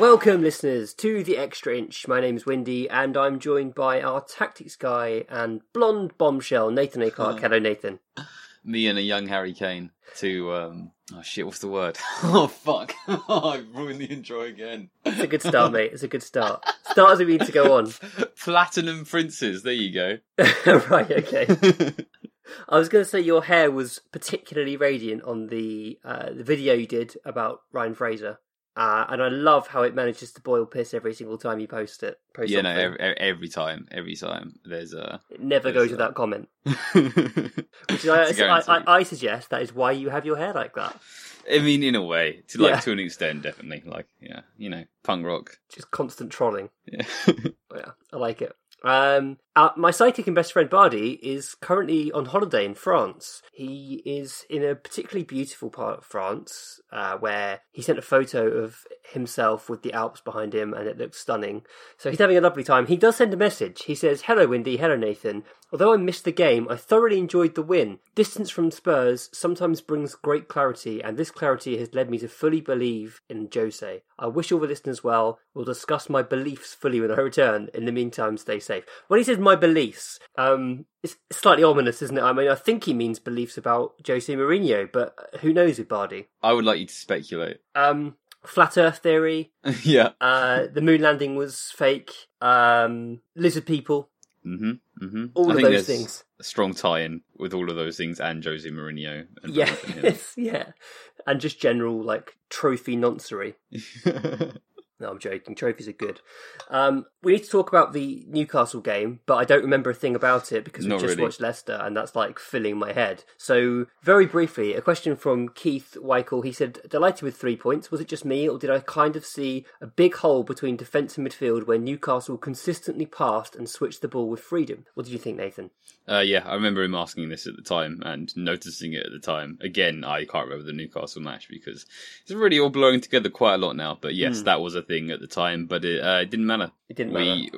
Welcome, listeners, to the Extra Inch. My name is Windy, and I'm joined by our tactics guy and blonde bombshell, Nathan A. Clark. Hello, Nathan. Me and a young Harry Kane to um oh shit, what's the word? oh fuck. I ruined the intro again. It's a good start, mate. It's a good start. Start as we need to go on. Platinum Princes, there you go. right, okay. I was going to say your hair was particularly radiant on the uh, the video you did about Ryan Fraser. Uh, and I love how it manages to boil piss every single time you post it. Post yeah, no, every, every time, every time there's a. it never goes a- without comment. Which I, I, I, I suggest that is why you have your hair like that. I mean, in a way, to like Yeah. to an extent, definitely. Like, yeah, you know, punk rock. Just constant trolling. Yeah. Yeah, I like it. Um, uh, my sidekick and best friend Bardi is currently on holiday in France. He is in a particularly beautiful part of France, uh, where he sent a photo of himself with the Alps behind him, and it looks stunning. So he's having a lovely time. He does send a message. He says, "Hello, Windy. Hello, Nathan. Although I missed the game, I thoroughly enjoyed the win. Distance from Spurs sometimes brings great clarity, and this clarity has led me to fully believe in Jose. I wish all the listeners well. We'll discuss my beliefs fully when I return. In the meantime, stay safe. When he says my beliefs, um, it's slightly ominous, isn't it? I mean, I think he means beliefs about Jose Mourinho, but who knows with Bardi? I would like you to speculate. Um, flat Earth theory. yeah. Uh, the moon landing was fake. Um, lizard people. Mm-hmm. mm-hmm. All I of those things. A strong tie-in with all of those things and Jose Mourinho. And Yeah, yeah, and just general like trophy noncery. No, I'm joking. Trophies are good. Um, we need to talk about the Newcastle game, but I don't remember a thing about it because we Not just really. watched Leicester, and that's like filling my head. So, very briefly, a question from Keith Weichel. He said, "Delighted with three points. Was it just me, or did I kind of see a big hole between defence and midfield where Newcastle consistently passed and switched the ball with freedom?" What did you think, Nathan? Uh, yeah, I remember him asking this at the time and noticing it at the time. Again, I can't remember the Newcastle match because it's really all blowing together quite a lot now. But yes, that was a thing at the time, but it, uh, it didn't matter. It didn't we,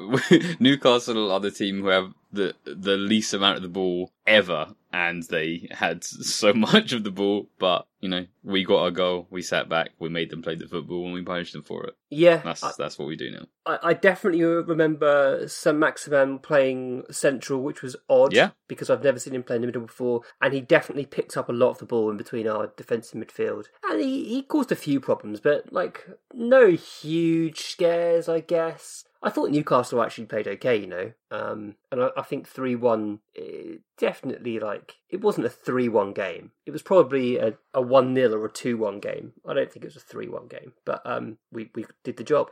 Newcastle are the team who have the the least amount of the ball ever, and they had so much of the ball. But you know, we got our goal, we sat back, we made them play the football, and we punished them for it. Yeah, That's I- that's what we do now. I, I definitely remember Saint-Maximin playing central, which was odd. Yeah. Because I've never seen him play in the middle before, and he definitely picked up a lot of the ball in between our defensive midfield, and he, he caused a few problems, but like no huge scares, I guess. I thought Newcastle actually played okay, you know, um, and I, I think three one definitely like it wasn't a three one game. It was probably a, a one 0 or a two one game. I don't think it was a three one game, but um, we we did the job.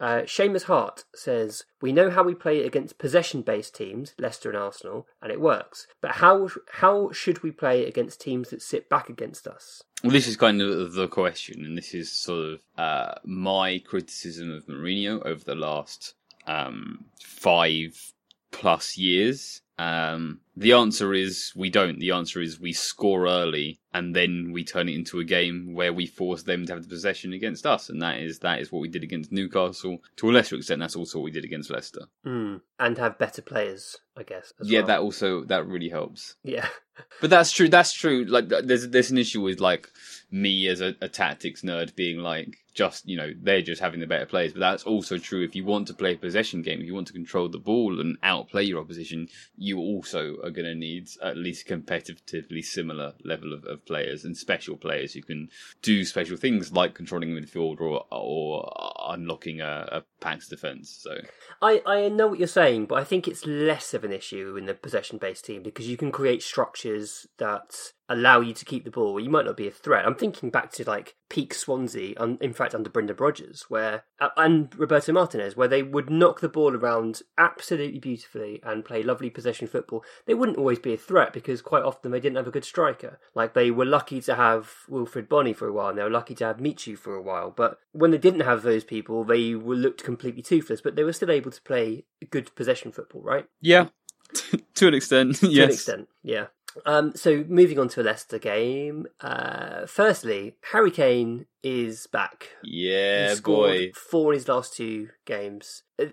Uh, Seamus Hart says, We know how we play against possession based teams, Leicester and Arsenal, and it works. But how how should we play against teams that sit back against us? Well, this is kind of the question, and this is sort of uh, my criticism of Mourinho over the last um, five plus years. Um, the answer is we don't. The answer is we score early and then we turn it into a game where we force them to have the possession against us, and that is that is what we did against Newcastle. To a lesser extent, that's also what we did against Leicester. Mm. And have better players, I guess. as yeah, well. that also that really helps. Yeah. But that's true. That's true. Like, there's there's an issue with like me as a, a tactics nerd being like just you know they're just having the better players. But that's also true if you want to play a possession game, if you want to control the ball and outplay your opposition, you also are going to need at least competitively similar level of, of players and special players who can do special things like controlling midfield or or unlocking a, a pack's defense. So I, I know what you're saying, but I think it's less of an issue in the possession based team because you can create structures that allow you to keep the ball. You might not be a threat. I'm thinking back to like peak Swansea, um, in fact, under Brendan Rodgers, where and Roberto Martinez, where they would knock the ball around absolutely beautifully and play lovely possession football. They wouldn't always be a threat because quite often they didn't have a good striker. Like they were lucky to have Wilfried Bony for a while, and they were lucky to have Michu for a while. But when they didn't have those people, they were looked completely toothless. But they were still able to play good possession football, right? yeah, to an extent, yes. to an extent. Yeah. Um, so moving on to a Leicester game. Uh, firstly, Harry Kane is back. Yeah, he scored boy. four in his last two games. Uh,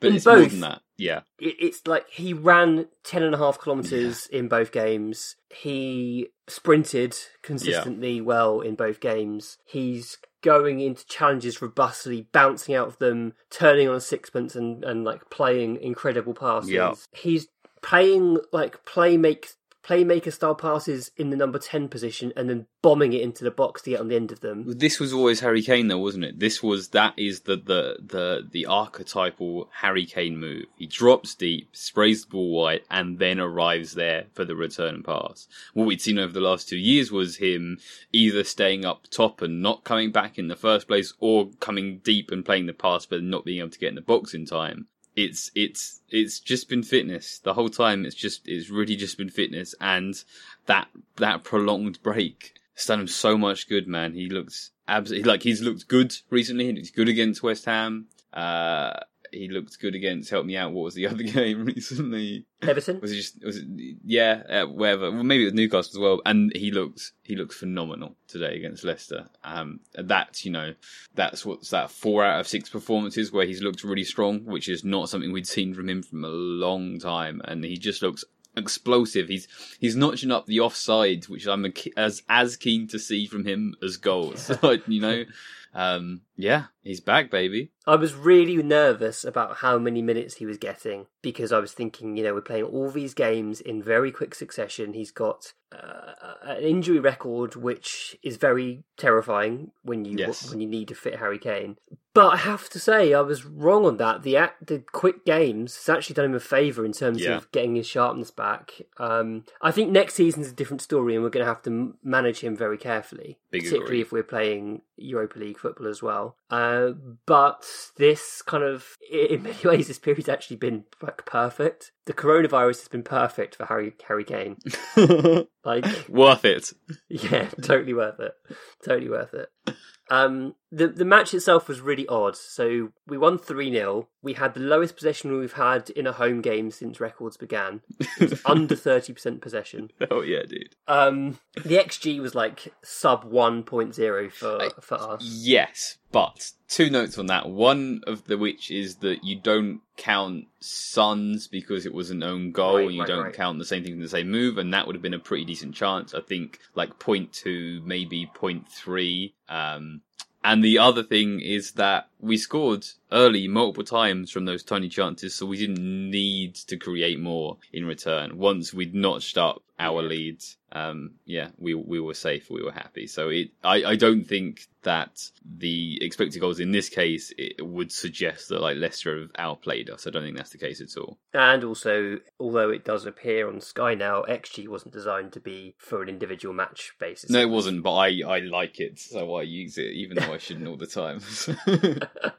But in it's more both, than that. Yeah. it- it's like he ran 10 and a half kilometres in both games. He sprinted consistently well in both games. He's going into challenges robustly, bouncing out of them, turning on sixpence and, and like playing incredible passes. Yeah. He's playing like play make playmaker style passes in the number 10 position and then bombing it into the box to get on the end of them. This was always Harry Kane, though, wasn't it? This was that is the the the the archetypal Harry Kane move. He drops deep, sprays the ball wide, and then arrives there for the return pass. What we'd seen over the last two years was him either staying up top and not coming back in the first place, or coming deep and playing the pass, but not being able to get in the box in time. It's it's it's just been fitness the whole time. It's just it's really just been fitness, and that that prolonged break has done him so much good, man. He looks absolutely like he's looked good recently. He looked good against West Ham. Uh, he looked good against. Help me out. What was the other game recently? Everton? Was it just? Was it? Yeah, uh, wherever. Well, maybe it was Newcastle as well. And he looked. He looked phenomenal today against Leicester. Um, and that's you know, that's what's that four out of six performances where he's looked really strong, which is not something we'd seen from him from a long time. And he just looks explosive. He's he's notching up the offside, which I'm a, as as keen to see from him as goals. You know, um, yeah, he's back, baby. I was really nervous about how many minutes he was getting because I was thinking, you know, we're playing all these games in very quick succession. He's got uh, an injury record which is very terrifying when you Yes. when you need to fit Harry Kane. But I have to say, I was wrong on that. The act, the quick games has actually done him a favour in terms Yeah. of getting his sharpness back. Um, I think next season's a different story, and we're going to have to manage him very carefully, Big particularly agree. if we're playing Europa League football as well. Uh, but this kind of, in many ways, this period's actually been like perfect. The coronavirus has been perfect for Harry Harry Kane. Like, Worth it. yeah, totally worth it. Totally worth it. Um, the the match itself was really odd. So we won three 0 We had the lowest possession we've had in a home game since records began. It was under thirty percent possession. Oh yeah, dude. Um, the XG was like sub one point zero for for us. Yes, but two notes on that. One of the which is that you don't count Son's because it was an own goal, Right, and you right, don't right. count the same thing in the same move, and that would have been a pretty decent chance. I think like point two, maybe point three. Um, and the other thing is that we scored early multiple times from those tiny chances, so we didn't need to create more in return. Once we'd notched up our lead, um, yeah, we we were safe, we were happy. So it, I, I don't think that the expected goals in this case it would suggest that like Leicester have outplayed us. I don't think that's the case at all. And also, although it does appear on Sky now, XG wasn't designed to be for an individual match basis. No, it wasn't, but I, I like it, so I use it, even though I shouldn't all the time.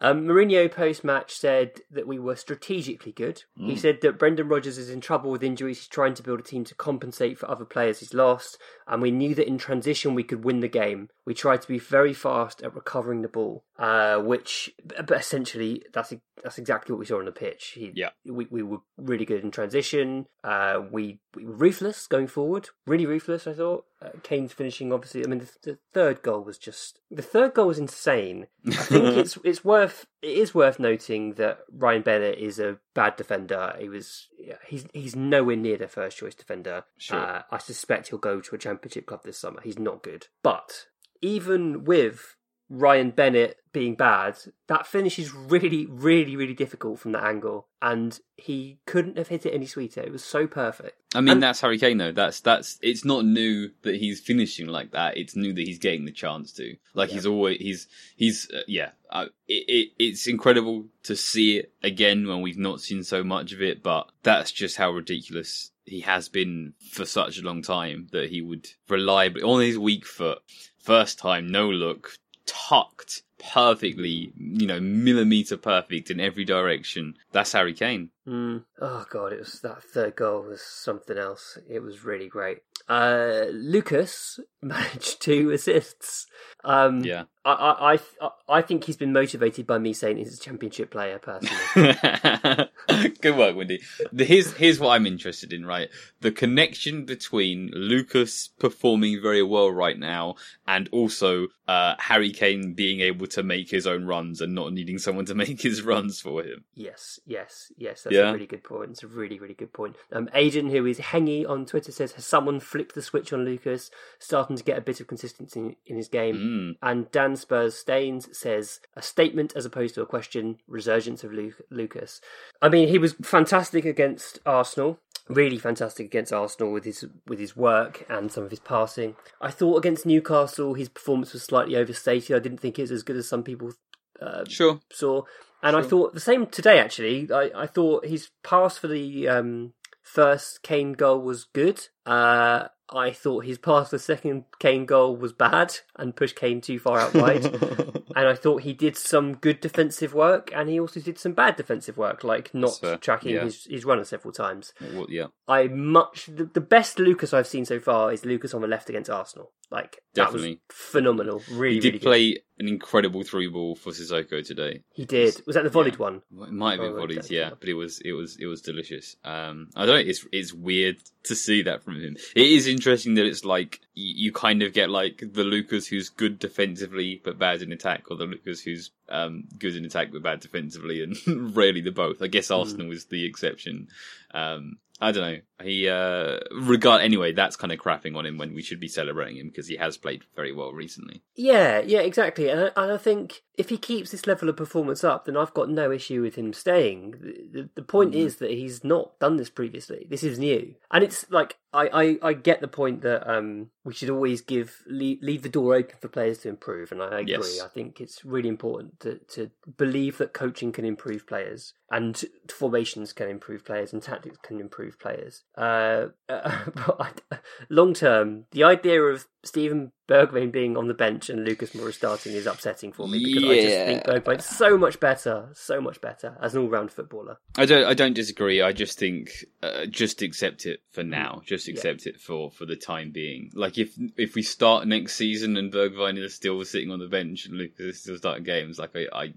Um, Mourinho post match said that we were strategically good. Mm. He said that Brendan Rodgers is in trouble with injuries. He's trying to build a team to compensate for other players he's lost. And we knew that in transition we could win the game. We tried to be very fast at recovering the ball, uh, which, but essentially, that's that's exactly what we saw on the pitch. He, Yeah. we, we were really good in transition. Uh, we, we were ruthless going forward, really ruthless. I thought uh, Kane's finishing, obviously. I mean, the, the third goal was just the third goal was insane. I think it's it's worth it is worth noting that Ryan Bennett is a bad defender. He was yeah, he's he's nowhere near the first choice defender. Sure. Uh, I suspect he'll go to a championship club this summer. He's not good, but even with Ryan Bennett being bad, that finish is really, really, really difficult from that angle, and he couldn't have hit it any sweeter. It was so perfect. I mean, And- that's Harry Kane though. That's that's. It's not new that he's finishing like that. It's new that he's getting the chance to. Like he's always he's he's uh, yeah. Uh, it, it it's incredible to see it again when we've not seen so much of it. But that's just how ridiculous he has been for such a long time that he would reliably on his weak foot, first time no look, tucked perfectly, you know, millimeter perfect in every direction. That's Harry Kane. Mm. Oh god, it was that third goal was something else. It was really great. Uh, Lucas managed two assists. Um, Yeah. I, I, I, I think he's been motivated by me saying he's a championship player personally. Good work, Windy. Here's here's what I'm interested in, right? The connection between Lucas performing very well right now and also uh, Harry Kane being able to make his own runs and not needing someone to make his runs for him. Yes, yes, yes. That's Yeah. a really good point. It's a really, really good point. Um, Aiden, who is Hengy on Twitter, says, "Has someone flipped the switch on Lucas, starting to get a bit of consistency in, in his game?" Mm. And Dan Spurs Staines says, "A statement as opposed to a question. Resurgence of Lu- Lucas." I mean, he was fantastic against Arsenal. Really fantastic against Arsenal with his with his work and some of his passing. I thought against Newcastle his performance was slightly overstated. I didn't think it was as good as some people uh, Sure. saw. And I thought the same today. Actually, I, I thought his pass for the um, first Kane goal was good. Uh, I thought his pass for the second Kane goal was bad and pushed Kane too far out wide. and I thought he did some good defensive work, and he also did some bad defensive work, like not tracking yeah. his, his runner several times. Well, yeah. I much the, the best Lucas I've seen so far is Lucas on the left against Arsenal. Like that was Definitely. phenomenal. Really, He did really good. play an incredible through ball for Sissoko today. He did. Was that the volleyed Yeah. one? It might have been Oh, volleys, yeah, but it was it was it was delicious. Um, I don't know. It's it's weird to see that from him. It is interesting that it's like you, you kind of get like the Lucas who's good defensively but bad in attack, or the Lucas who's um good in attack but bad defensively, and rarely the both. I guess Arsenal is the exception. Um, I don't know. He uh regard anyway. That's kind of crapping on him when we should be celebrating him because he has played very well recently. Yeah, yeah, exactly. And I, and I think if he keeps this level of performance up, then I've got no issue with him staying. The, the, the point Mm-hmm. is that he's not done this previously. This is new, and it's like I, I, I get the point that um we should always give leave, leave the door open for players to improve, and I agree. Yes. I think it's really important to to believe that coaching can improve players and formations can improve players and tactics can improve players. Uh, but long term, the idea of Steven Bergwijn being on the bench and Lucas Moura starting is upsetting for me because I just think Yeah. Bergwijn's so much better, so much better as an all-round footballer. I don't. I don't disagree. I just think uh, just accept it for now. Just accept it for for the time being. Like if if we start next season and Bergwijn is still sitting on the bench and Lucas is still starting games, like I, I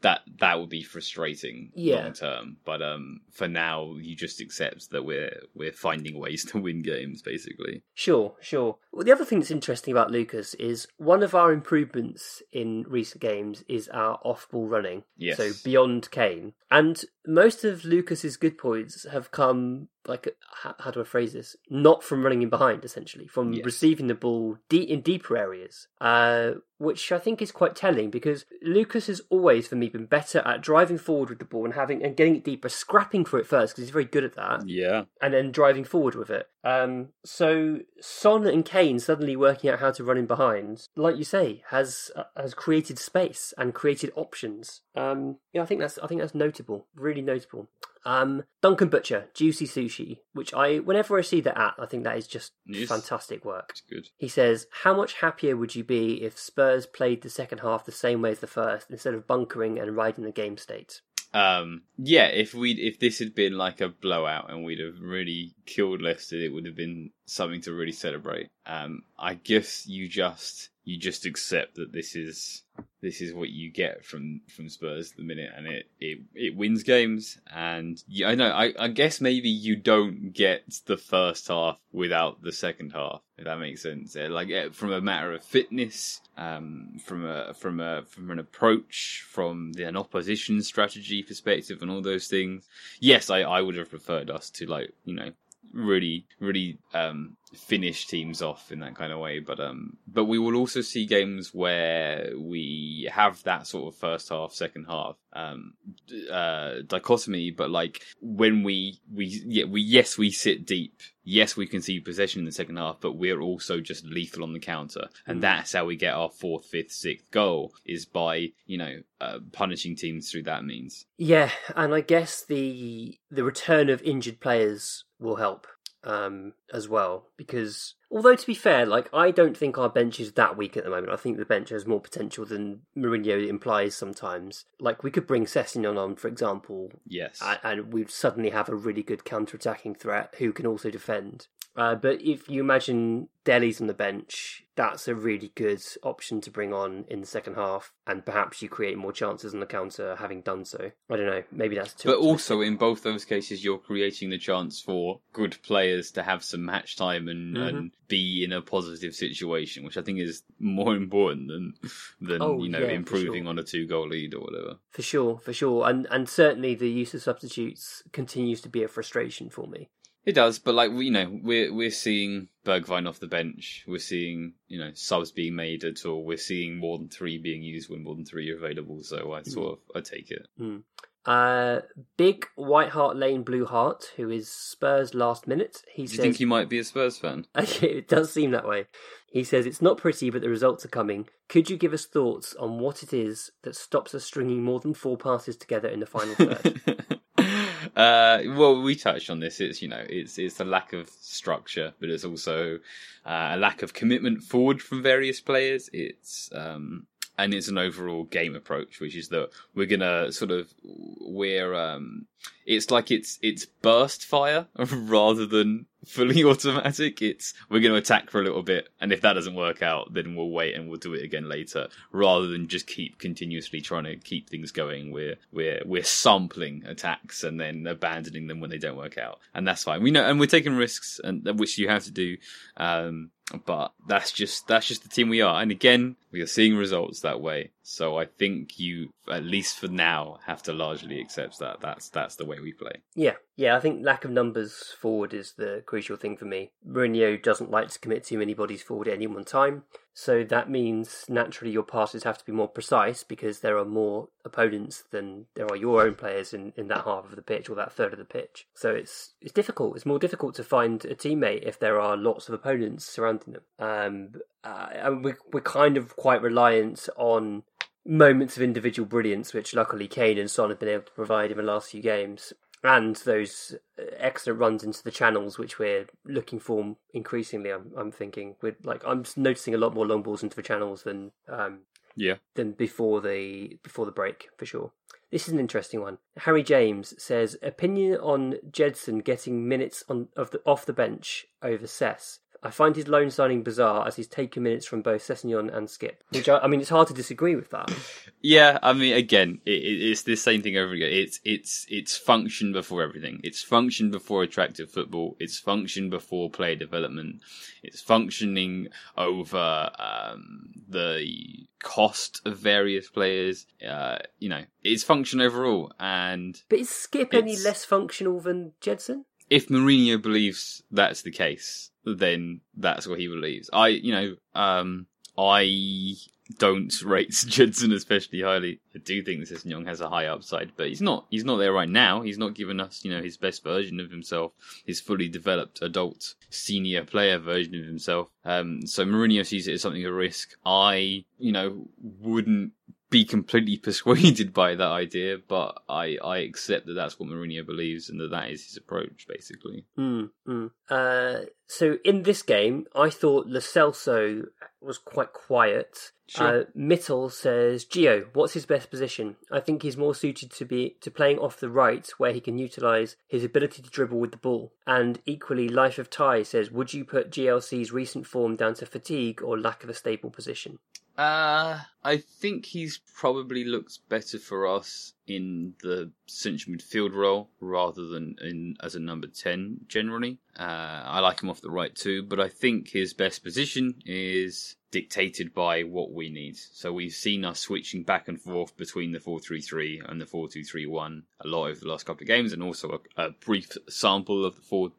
that that would be frustrating Yeah. long term. But um, for now, you just accept that we're we're finding ways to win games, basically. Sure, sure. Well, the other thing that's interesting about Lucas is one of our improvements in recent games is our off-ball running. Yes. So beyond Kane, and most of Lucas's good points have come like how, how do I phrase this? Not from running in behind, essentially, from Yes. receiving the ball deep in deeper areas, uh, which I think is quite telling because Lucas has always, for me, been better at driving forward with the ball and having and getting it deeper, scrapping for it first because he's very good at that Yeah. and then driving forward with it. Um, so Son and Kane suddenly working out how to run in behind, like you say, has uh, has created space and created options. Um, yeah, I think that's I think that's notable, really notable. Um, Duncan Butcher, Juicy Sushi, which I whenever I see that at, I think that is just Yes. fantastic work. It's good. He says, How much happier would you be if Spurs played the second half the same way as the first, instead of bunkering and riding the game state? Um, yeah, if we if this had been like a blowout and we'd have really killed Leicester, it would have been something to really celebrate. Um, I guess you just you just accept that this is this is what you get from from Spurs at the minute, and it it, it wins games. And yeah, I know, I, I guess maybe you don't get the first half without the second half, if that makes sense. Uh, Like uh, from a matter of fitness, um, from a from a from an approach, from the, an opposition strategy perspective, and all those things. Yes, I I would have preferred us to like you know really really um finish teams off in that kind of way. But um but we will also see games where we have that sort of first half second half um uh dichotomy. But like when we we yeah we yes we sit deep. Yes we can see possession in the second half but we're also just lethal on the counter. And that's how we get our fourth fifth sixth goal is by you know uh, punishing teams through that means. Yeah, and I guess the the return of injured players will help um, as well because although to be fair, like I don't think our bench is that weak at the moment. I think the bench has more potential than Mourinho implies sometimes. Like we could bring Sessignon on, for example, yes a- and we'd suddenly have a really good counter-attacking threat who can also defend. Uh, but if you imagine Dele's on the bench, that's a really good option to bring on in the second half, and perhaps you create more chances on the counter having done so. I don't know, maybe that's too. But optimistic. also, in both those cases, you're creating the chance for good players to have some match time and, Mm-hmm. and be in a positive situation, which I think is more important than than Oh, you know yeah, improving sure. on a two goal lead or whatever. for sure, for sure, and and certainly the use of substitutes continues to be a frustration for me. It does, but like you know, we're we're seeing Bergwijn off the bench. We're seeing you know subs being made at all. We're seeing more than three being used when more than three are available. So I sort of I take it. Uh, big White Hart Lane Blue Heart, who is Spurs last minute. He Do you says, think you might be a Spurs fan? it does seem that way. He says it's not pretty, but the results are coming. Could you give us thoughts on what it is that stops us stringing more than four passes together in the final third? uh, well, we touched on this. It's you know, it's it's a lack of structure, but it's also uh, a lack of commitment forward from various players. It's um, and it's an overall game approach, which is that we're gonna sort of we're um, it's like it's it's burst fire rather than fully automatic. It's we're to attack for a little bit, and if that doesn't work out, then we'll wait and we'll do it again later, rather than just keep continuously trying to keep things going. We're we're we're sampling attacks and then abandoning them when they don't work out, and that's fine. We know, and we're taking risks, and which you have to do. Um, but that's just that's just the team we are, and again, we are seeing results that way. So I think you, at least for now, have to largely accept that that's that's the way we play. yeah, yeah, I think lack of numbers forward is the crucial thing for me. Mourinho doesn't like to commit too many bodies forward at any one time, so that means naturally your passes have to be more precise because there are more opponents than there are your own players in, in that half of the pitch or that third of the pitch. So it's it's difficult. It's more difficult to find a teammate if there are lots of opponents surrounding them. Um, uh, and we we're kind of quite reliant on moments of individual brilliance, which luckily Kane and Son have been able to provide in the last few games, and those uh, excellent runs into the channels, which we're looking for increasingly. I'm, I'm thinking, with like I'm noticing a lot more long balls into the channels than um, Yeah. than before the before the break for sure. This is an interesting one. Harry James says opinion on Gedson getting minutes on of the off the bench over Cess. I find his loan signing bizarre as he's taken minutes from both Sessignon and Skip. Which I, I mean, it's hard to disagree with that. Yeah, I mean, again, it, it, it's the same thing over again. It's it's it's function before everything. It's function before attractive football. It's function before player development. It's functioning over um, the cost of various players. Uh, you know, it's function overall. And But is Skip any less functional than Gedson? if Mourinho believes that's the case, then that's what he believes. I, you know, um, I don't rate Gedson especially highly. I do think that Young has a high upside, but he's not. He's not there right now. He's not given us, you know, his best version of himself, his fully developed adult senior player version of himself. Um, so Mourinho sees it as something of a risk. I, you know, wouldn't be completely persuaded by that idea, but I, I accept that that's what Mourinho believes and that that is his approach, basically. Mm, mm. Uh, so in this game, I thought Lo Celso was quite quiet. Sure. Uh, Mittel says, Gio, what's his best position? I think he's more suited to be to playing off the right, where he can utilise his ability to dribble with the ball. And equally, Life of Ty says, would you put GLC's recent form down to fatigue or lack of a stable position? Uh, I think he's probably looks better for us in the central midfield role rather than in as a number 10 generally. Uh, I like him off the right too, but I think his best position is dictated by what we need. So we've seen us switching back and forth between the 4-3-3 and the 4-2-3-1 a lot over the last couple of games and also a, a brief sample of the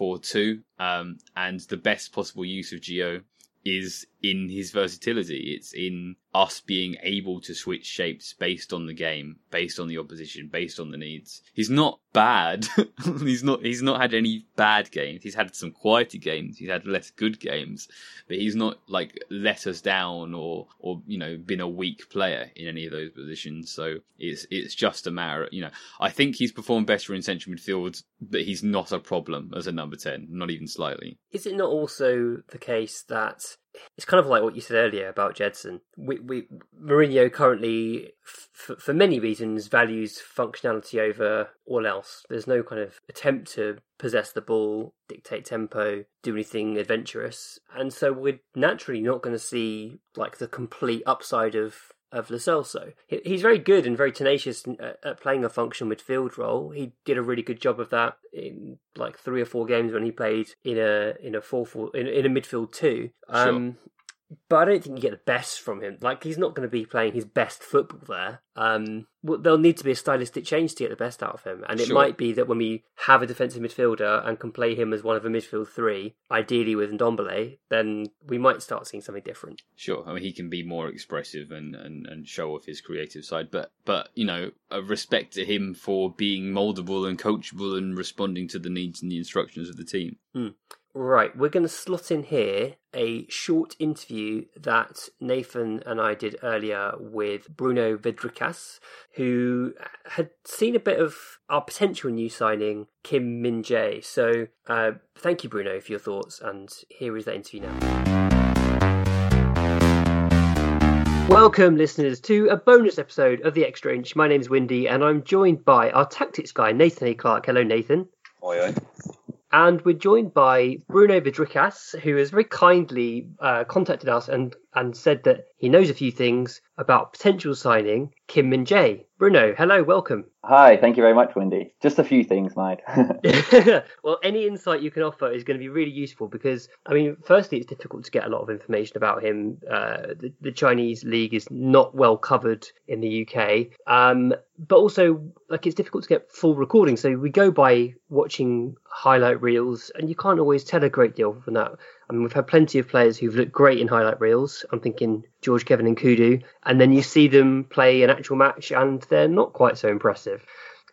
4-4-2. Um, and the best possible use of Gio is in his versatility. It's in us being able to switch shapes based on the game, based on the opposition, based on the needs. He's not bad. he's not he's not had any bad games. He's had some quieter games. He's had less good games, but he's not like let us down or or you know been a weak player in any of those positions. So it's it's just a matter. You know, I think he's performed better in central midfield, but he's not a problem as a number ten, not even slightly. Is it not also the case that it's kind of like what you said earlier about Gedson. We, we Mourinho currently, f- for many reasons, values functionality over all else. There's no kind of attempt to possess the ball, dictate tempo, do anything adventurous, and so we're naturally not going to see like the complete upside of of Lo Celso. He's very good and very tenacious at playing a function midfield role. He did a really good job of that in like three or four games when he played in a in a four four in, in a midfield two. Um, but I don't think you get the best from him. Like he's not going to be playing his best football there. Um, well, there'll need to be a stylistic change to get the best out of him, and it Sure. might be that when we have a defensive midfielder and can play him as one of a midfield three, ideally with Ndombele, then we might start seeing something different. Sure, I mean he can be more expressive and, and, and show off his creative side, but but you know, a respect to him for being moldable and coachable and responding to the needs and the instructions of the team. Right, we're going to slot in here a short interview that Nathan and I did earlier with Bruno Vedrickas, who had seen a bit of our potential new signing, Kim Min Jae. So, uh, thank you, Bruno, for your thoughts, and here is that interview now. Welcome, listeners, to a bonus episode of The Extra Inch. My name's Windy, and I'm joined by our tactics guy, Nathan A. Clark. Hello, Nathan. Oi. And we're joined by Bruno Vedrickas, who has very kindly uh, contacted us and, and said that he knows a few things about potential signing Kim Min Jae. Bruno, hello, welcome. Hi, thank you very much, Windy. Just a few things, mate. well, any insight you can offer is going to be really useful because, I mean, firstly, it's difficult to get a lot of information about him. Uh, the, the Chinese league is not well covered in the UK, um, but also, like, it's difficult to get full recordings. So we go by watching highlight reels, and you can't always tell a great deal from that. I mean, we've had plenty of players who've looked great in highlight reels. I'm thinking Georges-Kévin Nkoudou, and then you see them play an actual match, and they're not quite so impressive.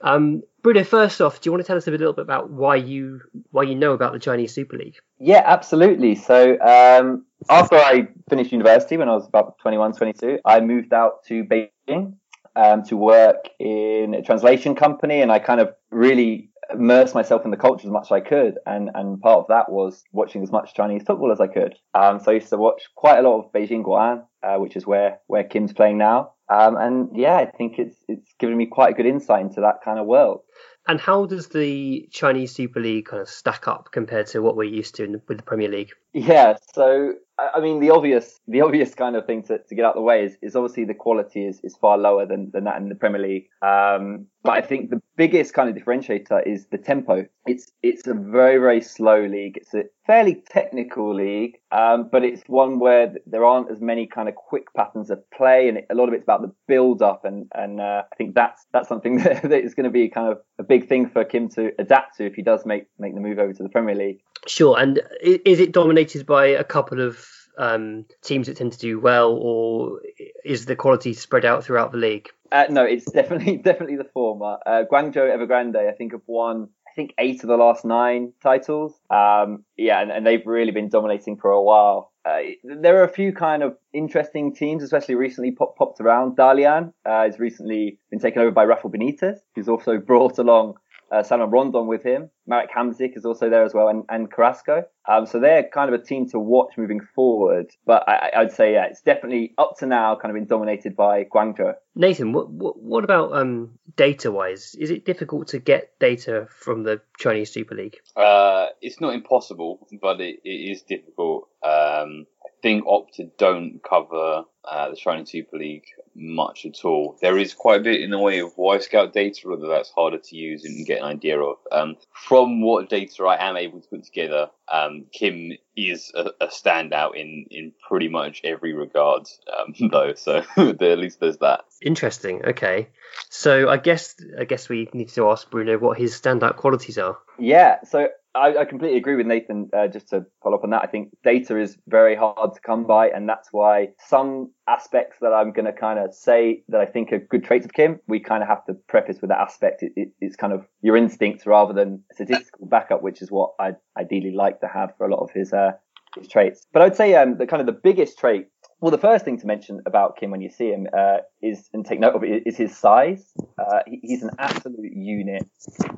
Um, Bruno, first off, do you want to tell us a little bit about why you why you know about the Chinese Super League? yeah, absolutely. So, um, after I finished university when I was about 21, 22, I moved out to Beijing um, to work in a translation company, and I kind of really immersed myself in the culture as much as I could. And, and part of that was watching as much Chinese football as I could. Um, so I used to watch quite a lot of Beijing Guoan, uh, which is where, where Kim's playing now. Um, and yeah, I think it's, it's given me quite a good insight into that kind of world. And how does the Chinese Super League kind of stack up compared to what we're used to in, with the Premier League? Yeah, so I I mean the obvious the obvious kind of thing to, to get out of the way is, is obviously the quality is, is far lower than, than that in the Premier League. Um, but I think the biggest kind of differentiator is the tempo. It's it's a very very slow league. It's a fairly technical league, um, but it's one where there aren't as many kind of quick patterns of play, and it, a lot of it's about the build up. And and uh, I think that's that's something that, that is going to be kind of a big thing for Kim to adapt to if he does make make the move over to the Premier League. Sure. And is it dominated by a couple of um, teams that tend to do well, or is the quality spread out throughout the league? Uh, no, it's definitely definitely the former. Uh, Guangzhou Evergrande, I think, have won I think eight of the last nine titles. Um, yeah, and, and they've really been dominating for a while. uh, there are a few kind of interesting teams, especially recently pop, popped around. Dalian uh, has recently been taken over by Rafael Benitez, who's also brought along uh, Salomon Rondon with him. Marek Hamsik is also there as well, and, and Carrasco. Um, so they're kind of a team to watch moving forward. But I, I'd say, yeah, it's definitely up to now kind of been dominated by Guangzhou. Nathan, what what, what about um, data wise? Is it difficult to get data from the Chinese Super League? Uh, it's not impossible, but it, it is difficult. Um, I think Opta don't cover uh, the Chinese Super League much at all. There is quite a bit in the way of Wyscout data, although that's harder to use and get an idea of. Um, from what data I am able to put together, um, Kim is a, a, standout in, in pretty much every regard, um, though. So at least there's that. Interesting. Okay, so I guess I guess we need to ask Bruno what his standout qualities are. Yeah. So I, I, completely agree with Nathan. Uh, just to follow up on that, I think data is very hard to come by, and that's why some aspects that I'm going to kind of say that I think are good traits of Kim, we kind of have to preface with that aspect. It, it, it's kind of your instincts rather than statistical backup, which is what I'd ideally like to have for a lot of his uh, his traits. But I'd say um, the kind of the biggest trait well, the first thing to mention about Kim when you see him uh, is, and take note of it, is his size. Uh, he, he's an absolute unit.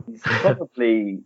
He's probably,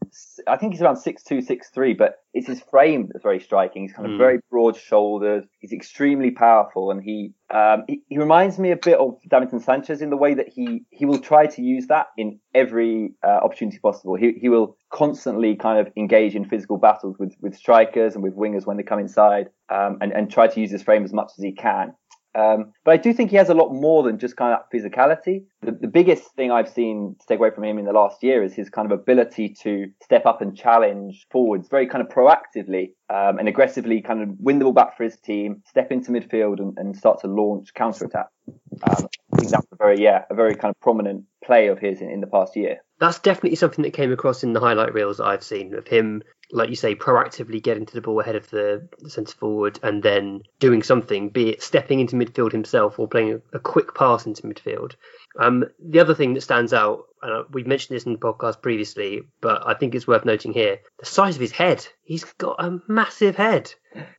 I think he's around six two, six three, but it's his frame that's very striking. He's kind of mm. very broad shouldered. He's extremely powerful, and he, um, he, he reminds me a bit of Davinson Sanchez in the way that he he will try to use that in every uh, opportunity possible. He he will constantly kind of engage in physical battles with with strikers and with wingers when they come inside um, and, and try to use his frame as much as he can. Um, but I do think he has a lot more than just kind of physicality. The, the, biggest thing I've seen to take away from him in the last year is his kind of ability to step up and challenge forwards very kind of proactively um, and aggressively kind of win the ball back for his team, step into midfield and, and start to launch counter attack. Um, I think that's a very, yeah, a very kind of prominent play of his in, in the past year. That's definitely something that came across in the highlight reels I've seen of him like you say, proactively getting to the ball ahead of the, centre forward and then doing something, be it stepping into midfield himself or playing a, quick pass into midfield. Um, the other thing that stands out, uh, we've mentioned this in the podcast previously, but I think it's worth noting here the size of his head. He's got a massive head,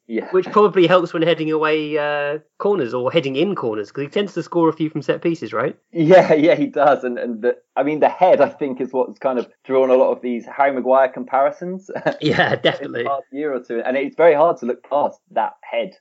yeah. which probably helps when heading away uh, corners or heading in corners because he tends to score a few from set pieces, right? Yeah, yeah, he does. And, and the, I mean, the head, I think, is what's kind of drawn a lot of these Harry Maguire comparisons. Yeah, definitely. year or two, and it's very hard to look past that head.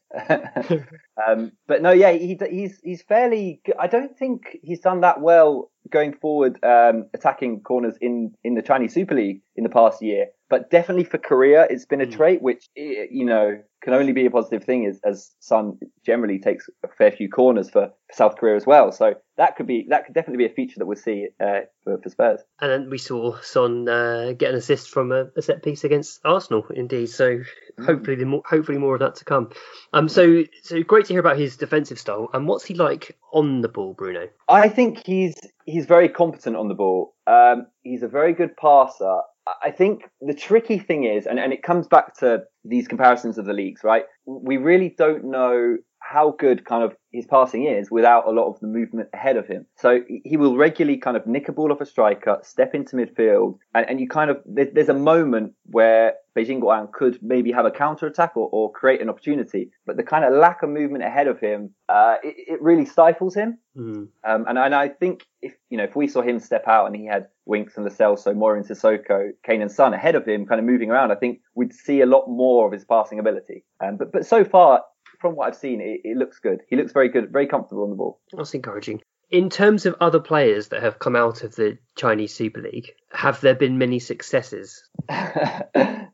um, but no, yeah, he, he's he's fairly. I don't think he's done that well going forward, um, attacking corners in in the Chinese Super League in the past year but definitely for Korea, it's been a mm. trait which you know can only be a positive thing as, as Son generally takes a fair few corners for, for South Korea as well. So that could be that could definitely be a feature that we'll see uh, for, for, Spurs. And then we saw Son uh, get an assist from a, a, set piece against Arsenal, indeed. So mm. hopefully, the more, hopefully more of that to come. Um, so so great to hear about his defensive style. And what's he like on the ball, Bruno? I think he's he's very competent on the ball. Um, he's a very good passer. I think the tricky thing is, and, and it comes back to these comparisons of the leagues, right? We really don't know how good kind of his passing is without a lot of the movement ahead of him. So he will regularly kind of nick a ball off a striker, step into midfield, and, and you kind of, there's a moment where Beijing Guoan could maybe have a counter attack or, or, create an opportunity, but the kind of lack of movement ahead of him, uh, it, it, really stifles him. Mm. Um, and, and, I think if, you know, if we saw him step out and he had Winks and Lascelles, so Morin Sissoko, Kane and Son ahead of him, kind of moving around, I think we'd see a lot more of his passing ability. Um, but, but so far, from what I've seen, it, it looks good. He looks very good, very comfortable on the ball. That's encouraging. In terms of other players that have come out of the Chinese Super League, have there been many successes?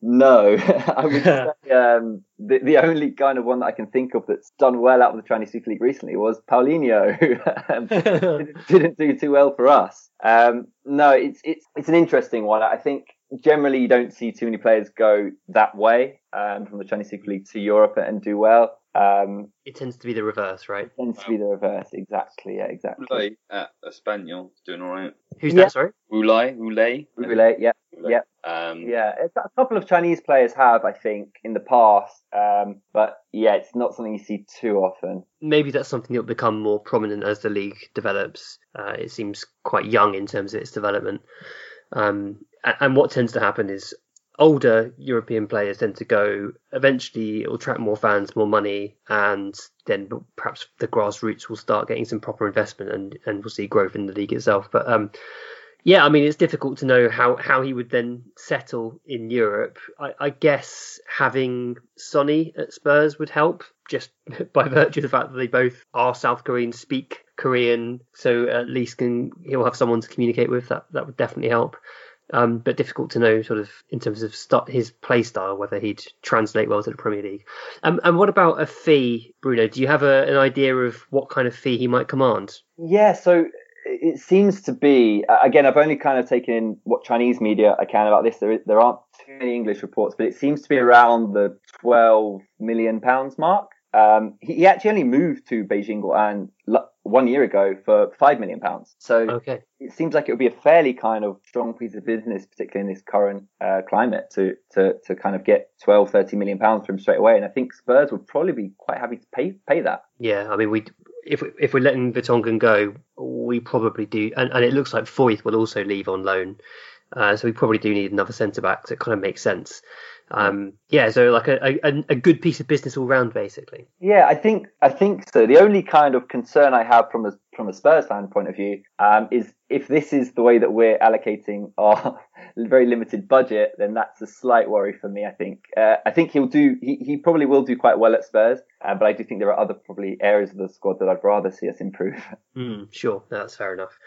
no, I would say um, the the only kind of one that I can think of that's done well out of the Chinese Super League recently was Paulinho, who um, didn't, didn't, do too well for us. Um, no, it's it's it's an interesting one. I think generally you don't see too many players go that way um, from the Chinese Super League to Europe and do well. Um, it tends to be the reverse, right? It tends to be the reverse, exactly. Yeah, exactly. Wu Lei at Espanyol doing all right. Who's yeah. that? Sorry, Wu Lei. Wulay. Wu Lei. Yeah. Yeah. Um, yeah. A couple of Chinese players have, I think, in the past, um, but yeah, it's not something you see too often. Maybe that's something that will become more prominent as the league develops. Uh, it seems quite young in terms of its development. Um, and what tends to happen is older European players tend to go. Eventually, it will attract more fans, more money, and then perhaps the grassroots will start getting some proper investment, and and we'll see growth in the league itself. But um, yeah, I mean, it's difficult to know how, how he would then settle in Europe. I, I guess having Sonny at Spurs would help, just by virtue of the fact that they both are South Korean, speak Korean, so at least can he'll have someone to communicate with. That that would definitely help. Um, but difficult to know, sort of, in terms of his play style, whether he'd translate well to the Premier League. Um, and what about a fee, Bruno? Do you have a, an idea of what kind of fee he might command? Yeah, so it seems to be again. I've only kind of taken in what Chinese media I can about this. There, there aren't too many English reports, but it seems to be around the 12 million pounds mark. Um, he, he, actually only moved to Beijing and one year ago for five million pounds. So okay. it seems like it would be a fairly kind of strong piece of business, particularly in this current uh, climate, to, to to kind of get 12, 30 million pounds from straight away. And I think Spurs would probably be quite happy to pay pay that. Yeah, I mean, we if if we're letting Vertonghen go, we probably do, and, and it looks like Foyth will also leave on loan. Uh, so we probably do need another centre back. So it kind of makes sense. Um, yeah, so like a, a, a good piece of business all round, basically. Yeah, I think I think so. The only kind of concern I have from a from a Spurs fan point of view um, is if this is the way that we're allocating our very limited budget, then that's a slight worry for me. I think uh, I think he'll do. He, he probably will do quite well at Spurs, uh, but I do think there are other probably areas of the squad that I'd rather see us improve. Mm, sure, that's fair enough.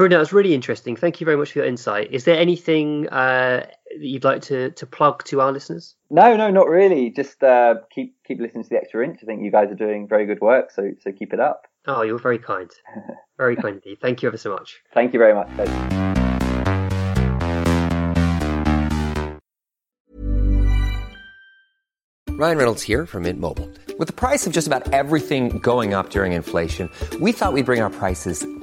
Bruno, that's really interesting. Thank you very much for your insight. Is there anything uh, that you'd like to, to plug to our listeners? No, no, not really. Just uh, keep keep listening to the extra inch. I think you guys are doing very good work, so so keep it up. Oh, you're very kind. very kind indeed. Thank you ever so much. Thank you very much. Ryan Reynolds here from Mint Mobile. With the price of just about everything going up during inflation, we thought we'd bring our prices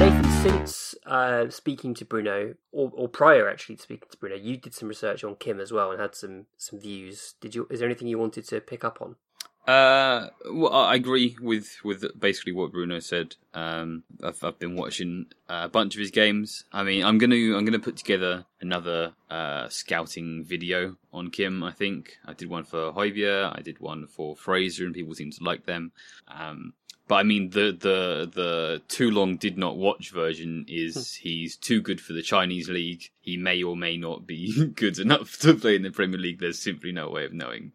Nathan, since uh, speaking to Bruno, or, or prior actually to speaking to Bruno, you did some research on Kim as well and had some some views. Did you? Is there anything you wanted to pick up on? Uh, well, I agree with with basically what Bruno said. Um, I've, I've been watching a bunch of his games. I mean, I'm gonna I'm gonna put together another uh, scouting video on Kim. I think I did one for Højbjerg, I did one for Fraser, and people seem to like them. Um, but I mean, the the the too long did not watch version is he's too good for the Chinese league. He may or may not be good enough to play in the Premier League. There's simply no way of knowing.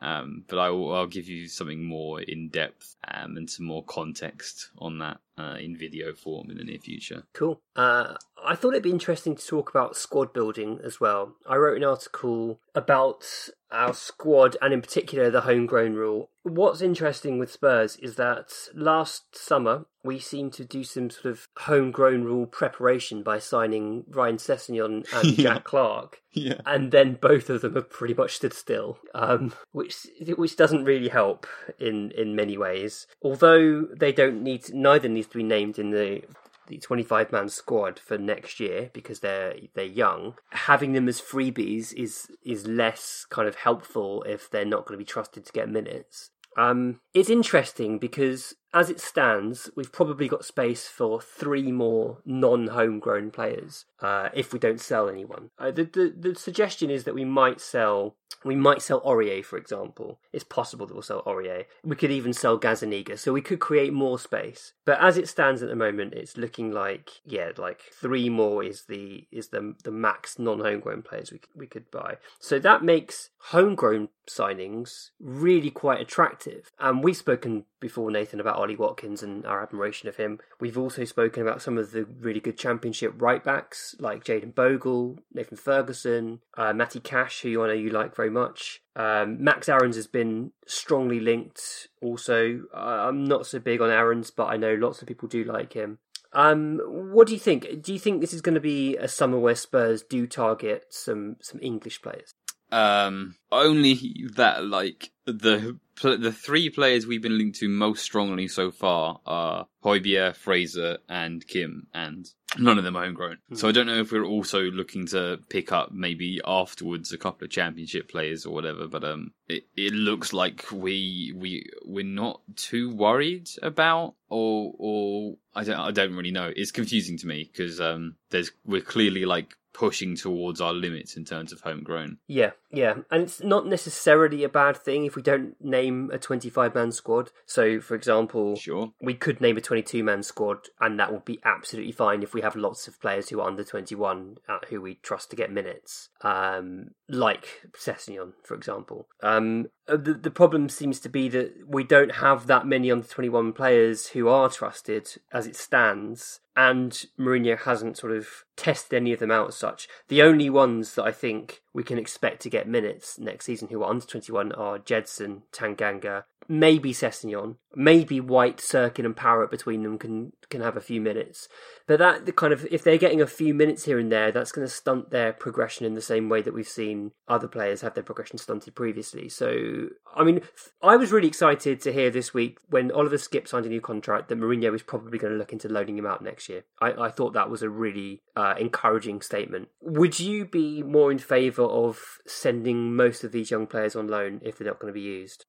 Um, but I will, I'll give you something more in depth um, and some more context on that uh, in video form in the near future. Cool. Uh, I thought it'd be interesting to talk about squad building as well. I wrote an article about our squad and, in particular, the homegrown rule. What's interesting with Spurs is that last summer we seemed to do some sort of homegrown rule preparation by signing Ryan Sessegnon and Yeah. Jack Clarke. Yeah. And then both of them have pretty much stood still, um, which which doesn't really help in, in many ways. Although they don't need to, neither needs to be named in the the 25 man squad for next year because they're they're young. Having them as freebies is is less kind of helpful if they're not going to be trusted to get minutes. Um, it's interesting because as it stands, we've probably got space for three more non-homegrown players uh, if we don't sell anyone. Uh, the, the the suggestion is that we might sell we might sell Aurier, for example. It's possible that we'll sell Aurier. We could even sell Gazaniga, so we could create more space. But as it stands at the moment, it's looking like yeah, like three more is the is the the max non-homegrown players we we could buy. So that makes homegrown signings really quite attractive. And we've spoken before, Nathan, about Ollie Watkins and our admiration of him. We've also spoken about some of the really good championship right backs like Jayden Bogle, Nathan Ferguson, uh, Matty Cash, who I know you like very much. Um, Max Aarons has been strongly linked also. Uh, I'm not so big on Aarons, but I know lots of people do like him. Um, what do you think? Do you think this is going to be a summer where Spurs do target some some English players? Um, only that like the the three players we've been linked to most strongly so far are Højbjerg, Fraser, and Kim, and none of them are homegrown. Mm. So I don't know if we're also looking to pick up maybe afterwards a couple of championship players or whatever. But um, it it looks like we we we're not too worried about or or I don't I don't really know. It's confusing to me because um, there's we're clearly like pushing towards our limits in terms of homegrown. Yeah, yeah. And it's not necessarily a bad thing if we don't name a 25 man squad. So, for example, sure. we could name a 22 man squad, and that would be absolutely fine if we have lots of players who are under 21 uh, who we trust to get minutes, um, like Sessegnon, for example. Um, uh, the, the problem seems to be that we don't have that many under 21 players who are trusted as it stands and Mourinho hasn't sort of tested any of them out as such. The only ones that I think we can expect to get minutes next season who are under 21 are Gedson, Tanganga, maybe Sessegnon, maybe White, Cirkin, and Parrott between them can can have a few minutes. But that the kind of if they're getting a few minutes here and there, that's going to stunt their progression in the same way that we've seen other players have their progression stunted previously. So I mean, I was really excited to hear this week when Oliver Skipp signed a new contract that Mourinho is probably going to look into loaning him out next year. I, I thought that was a really uh, encouraging statement. Would you be more in favour of sending most of these young players on loan if they're not going to be used?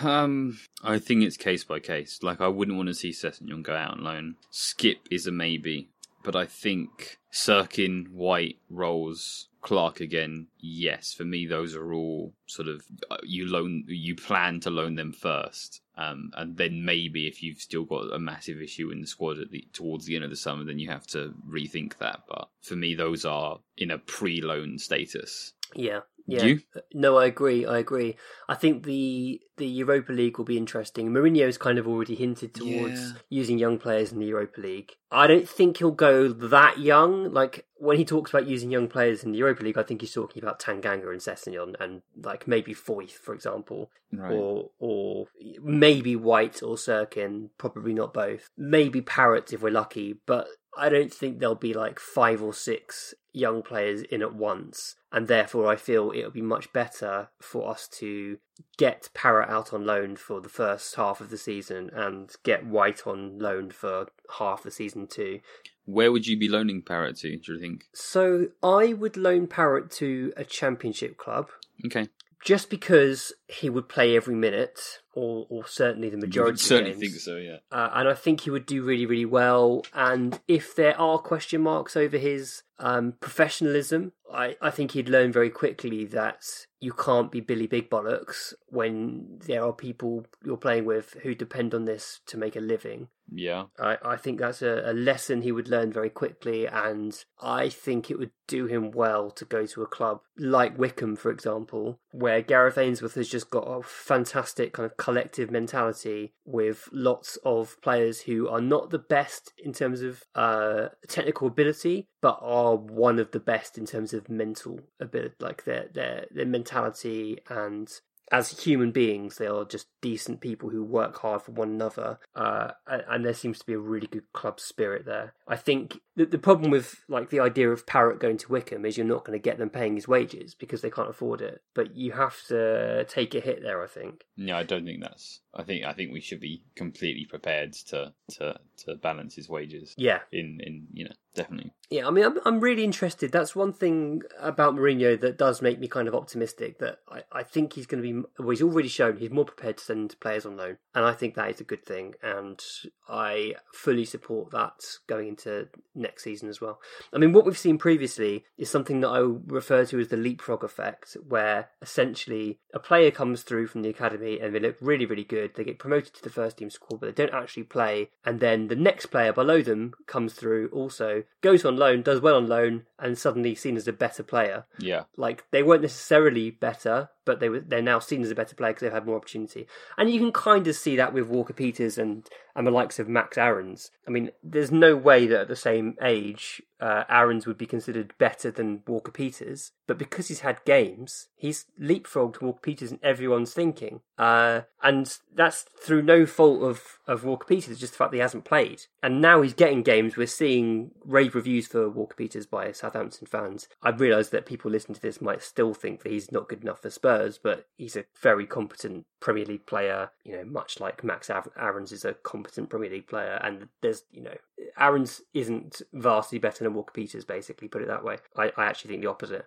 Um, I think it's case by case. Like, I wouldn't want to see Sessegnon go out on loan. Skipp is a maybe, but I think Cirkin, White, Roles, Clarke again. Yes, for me, those are all sort of uh, you loan, you plan to loan them first, um, and then maybe if you've still got a massive issue in the squad at the, towards the end of the summer, then you have to rethink that. But for me, those are in a pre-loan status. Yeah, yeah. You? Uh, no, I agree. I agree. I think the the Europa League will be interesting. Mourinho's kind of already hinted towards Yeah. using young players in the Europa League. I don't think he'll go that young. Like when he talks about using young players in the Europa League, I think he's talking about Tanganga and Sessegnon and like maybe Foyth, for example, Right. or or maybe White or Cirkin. Probably not both. Maybe Parrott if we're lucky, but I don't think there'll be like five or six young players in at once, and therefore I feel it'll be much better for us to get Parrott out on loan for the first half of the season and get White on loan for half the season too. Where would you be loaning Parrott to? Do you think? So I would loan Parrott to a championship club Okay, just because he would play every minute, or or certainly the majority. of certainly think so. Yeah. uh, and I think he would do really, really well. And if there are question marks over his um, professionalism, I, I think he'd learn very quickly that you can't be Billy Big Bollocks when there are people you're playing with who depend on this to make a living. Yeah. I, I think that's a, a lesson he would learn very quickly, and I think it would do him well to go to a club like Wycombe, for example, where Gareth Ainsworth has just got a fantastic kind of collective mentality with lots of players who are not the best in terms of uh, technical ability, but are one of the best in terms of mental ability, like their their their mentality and as human beings, they are just decent people who work hard for one another, uh, and there seems to be a really good club spirit there. I think the, the problem with like the idea of Parrott going to Wycombe is you're not going to get them paying his wages because they can't afford it. But you have to take a hit there, I think. No, I don't think that's. I think I think we should be completely prepared to to to balance his wages. Yeah. In in you know definitely. Yeah, I mean, I'm, I'm really interested. That's one thing about Mourinho that does make me kind of optimistic. That I, I think he's going to be. Well, he's already shown he's more prepared to send players on loan, and I think that is a good thing. And I fully support that going into next season as well. I mean, what we've seen previously is something that I refer to as the leapfrog effect, where essentially a player comes through from the academy and they look really, really good. They get promoted to the first team squad, but they don't actually play. And then the next player below them comes through also, goes on loan, does well on loan, and suddenly seen as a better player. Yeah. Like they weren't necessarily better, but they were they're now seen as a better player because they've had more opportunity. And you can kind of see that with Walker Peters and and the likes of Max Aarons. I mean, there's no way that at the same age uh, Aarons would be considered better than Walker Peters, but because he's had games, he's leapfrogged Walker Peters in everyone's thinking. Uh, and that's through no fault of, of Walker Peters, just the fact that he hasn't played. And now he's getting games. We're seeing rave reviews for Walker Peters by Southampton fans. I realise that people listening to this might still think that he's not good enough for Spurs, but he's a very competent Premier League player, you know, much like Max Aarons is a competent Premier League player. And there's, you know, Aarons isn't vastly better than Walker Peters, basically, put it that way. I, I actually think the opposite.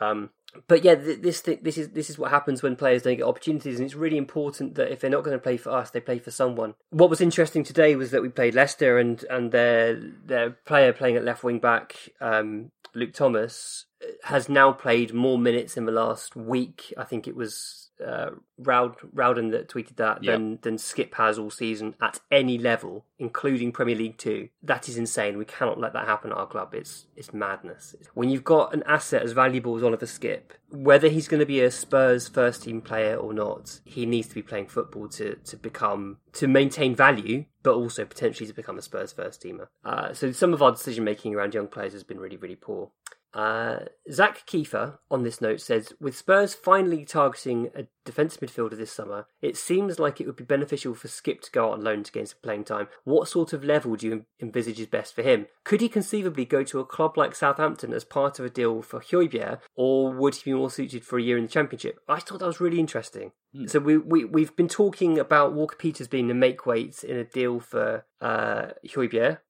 Um, but yeah, this this is this is what happens when players don't get opportunities, and it's really important that if they're not going to play for us, they play for someone. What was interesting today was that we played Leicester, and and their their player playing at left wing back, um, Luke Thomas, has now played more minutes in the last week. I think it was uh, Rowd, Rowden that tweeted that Yep. than than Skipp has all season at any level, including Premier League Two. That is insane. We cannot let that happen at our club. It's it's madness. When you've got an asset as valuable as Oliver Skipp, whether he's going to be a Spurs first team player or not, he needs to be playing football to to become to maintain value, but also potentially to become a Spurs first teamer. Uh, so some of our decision making around young players has been really really poor. Uh, Zach Kiefer on this note says, with Spurs finally targeting a defensive midfielder this summer, it seems like it would be beneficial for Skipp to go out on loan to gain some playing time. What sort of level do you envisage is best for him? Could he conceivably go to a club like Southampton as part of a deal for Højbjerg, or would he be more suited for a year in the Championship? I thought that was really interesting. So we, we, we've been talking about Walker Peters being a make weight in a deal for uh.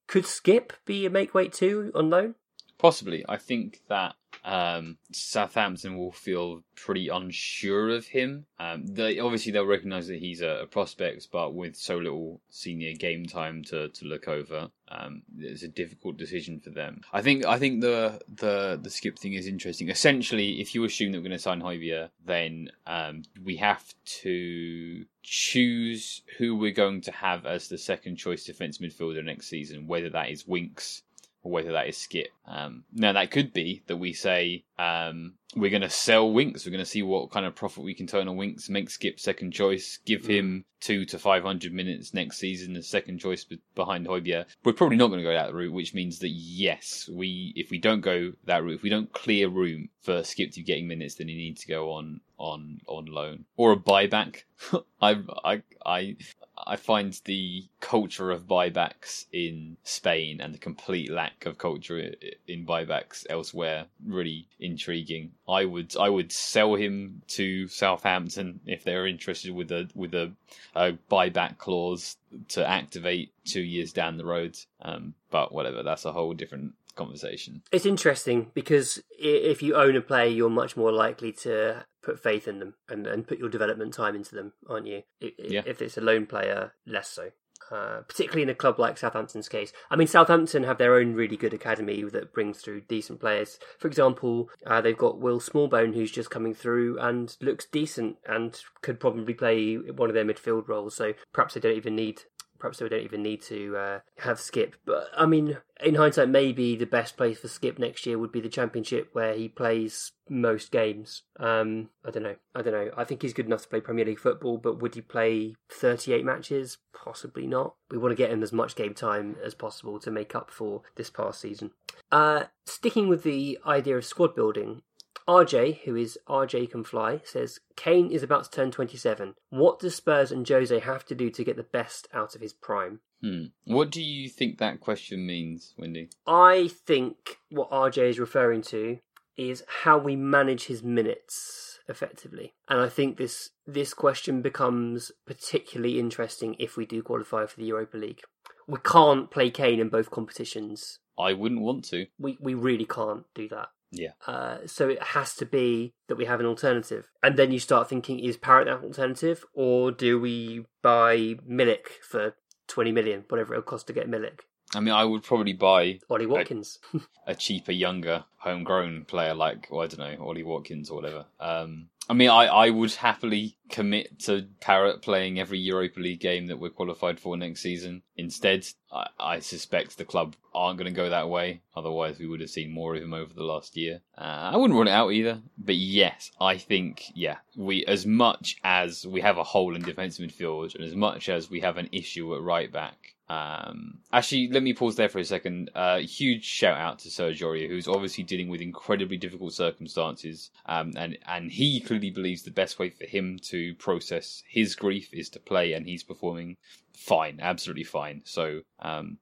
Could Skipp be a make weight too on loan? Possibly. I think that um, Southampton will feel pretty unsure of him. Um, they obviously they'll recognise that he's a, a prospect, but with so little senior game time to, to look over, um, it's a difficult decision for them. I think I think the the the Skipp thing is interesting. Essentially, if you assume that we're going to sign Højbjerg, then um, we have to choose who we're going to have as the second choice defence midfielder next season, whether that is Winks whether that is Skipp. Um, now that could be that we say um, we're going to sell Winks. We're going to see what kind of profit we can turn on Winks, make Skipp second choice, give him two to five hundred minutes next season as second choice be- behind Højbjerg. We're probably not going to go that route, which means that yes, we if we don't go that route, if we don't clear room for Skipp to be getting minutes, then he needs to go on on on loan or a buyback. I I I I find the culture of buybacks in Spain and the complete lack of culture in buybacks elsewhere really intriguing. I would I would sell him to Southampton if they're interested with a with a, a buyback clause to activate two years down the road. Um, but whatever, that's a whole different conversation. It's interesting because if you own a player, you're much more likely to put faith in them and, and put your development time into them, aren't you? I- i- Yeah. If it's a loan player, less so. Uh, particularly in a club like Southampton's case. I mean, Southampton have their own really good academy that brings through decent players. For example, uh, they've got Will Smallbone, who's just coming through and looks decent and could probably play one of their midfield roles. So perhaps they don't even need perhaps we don't even need to uh, have Skipp. But I mean, in hindsight, maybe the best place for Skipp next year would be the Championship, where he plays most games. Um, I don't know. I don't know. I think he's good enough to play Premier League football, but would he play 38 matches? Possibly not. We want to get him as much game time as possible to make up for this past season. Uh, sticking with the idea of squad building, RJ, who is RJ Can Fly, says Kane is about to turn 27. What does Spurs and Jose have to do to get the best out of his prime? Hmm. What do you think that question means, Windy? I think what RJ is referring to is how we manage his minutes effectively. And I think this this question becomes particularly interesting if we do qualify for the Europa League. We can't play Kane in both competitions. I wouldn't want to. We we really can't do that. Yeah. Uh, so it has to be that we have an alternative. And then you start thinking, is Parrott that alternative? Or do we buy Milik for 20 million, whatever it'll cost to get Milik? I mean, I would probably buy Ollie Watkins. a cheaper, younger, homegrown player like, well, I don't know, Ollie Watkins or whatever. Um, I mean, I, I would happily commit to Parrott playing every Europa League game that we're qualified for next season. Instead, I, I suspect the club aren't going to go that way. Otherwise, we would have seen more of him over the last year. Uh, I wouldn't run it out either. But yes, I think, yeah, we as much as we have a hole in defensive midfield and as much as we have an issue at right back, um, actually, let me pause there for a second. Uh, huge shout out to Serge Aurier, who's obviously dealing with incredibly difficult circumstances, um, and and he clearly believes the best way for him to process his grief is to play, and he's performing fine, absolutely fine. So, um,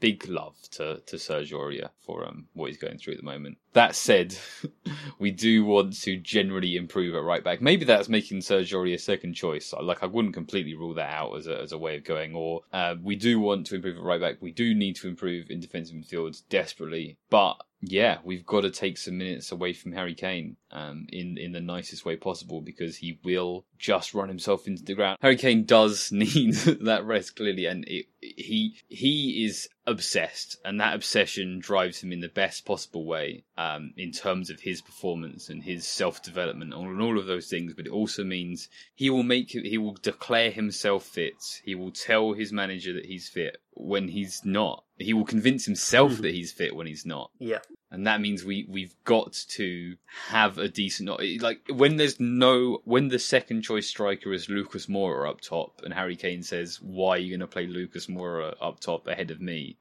big love to to Aurier for um, what he's going through at the moment. That said, we do want to generally improve at right back. Maybe that's making Serge Aurier second choice. Like I wouldn't completely rule that out as a as a way of going. Or uh, we do want to improve at right back. We do need to improve in defensive midfield desperately, but yeah, we've got to take some minutes away from Harry Kane um, in in the nicest way possible because he will just run himself into the ground. Harry Kane does need that rest clearly, and it, he he is obsessed, and that obsession drives him in the best possible way um, in terms of his performance and his self development and all of those things. But it also means he will make he will declare himself fit. He will tell his manager that he's fit when he's not. He will convince himself that he's fit when he's not. yeah. And that means we we've got to have a decent like when there's no when the second choice striker is Lucas Moura up top and Harry Kane says why are you going to play Lucas Moura up top ahead of me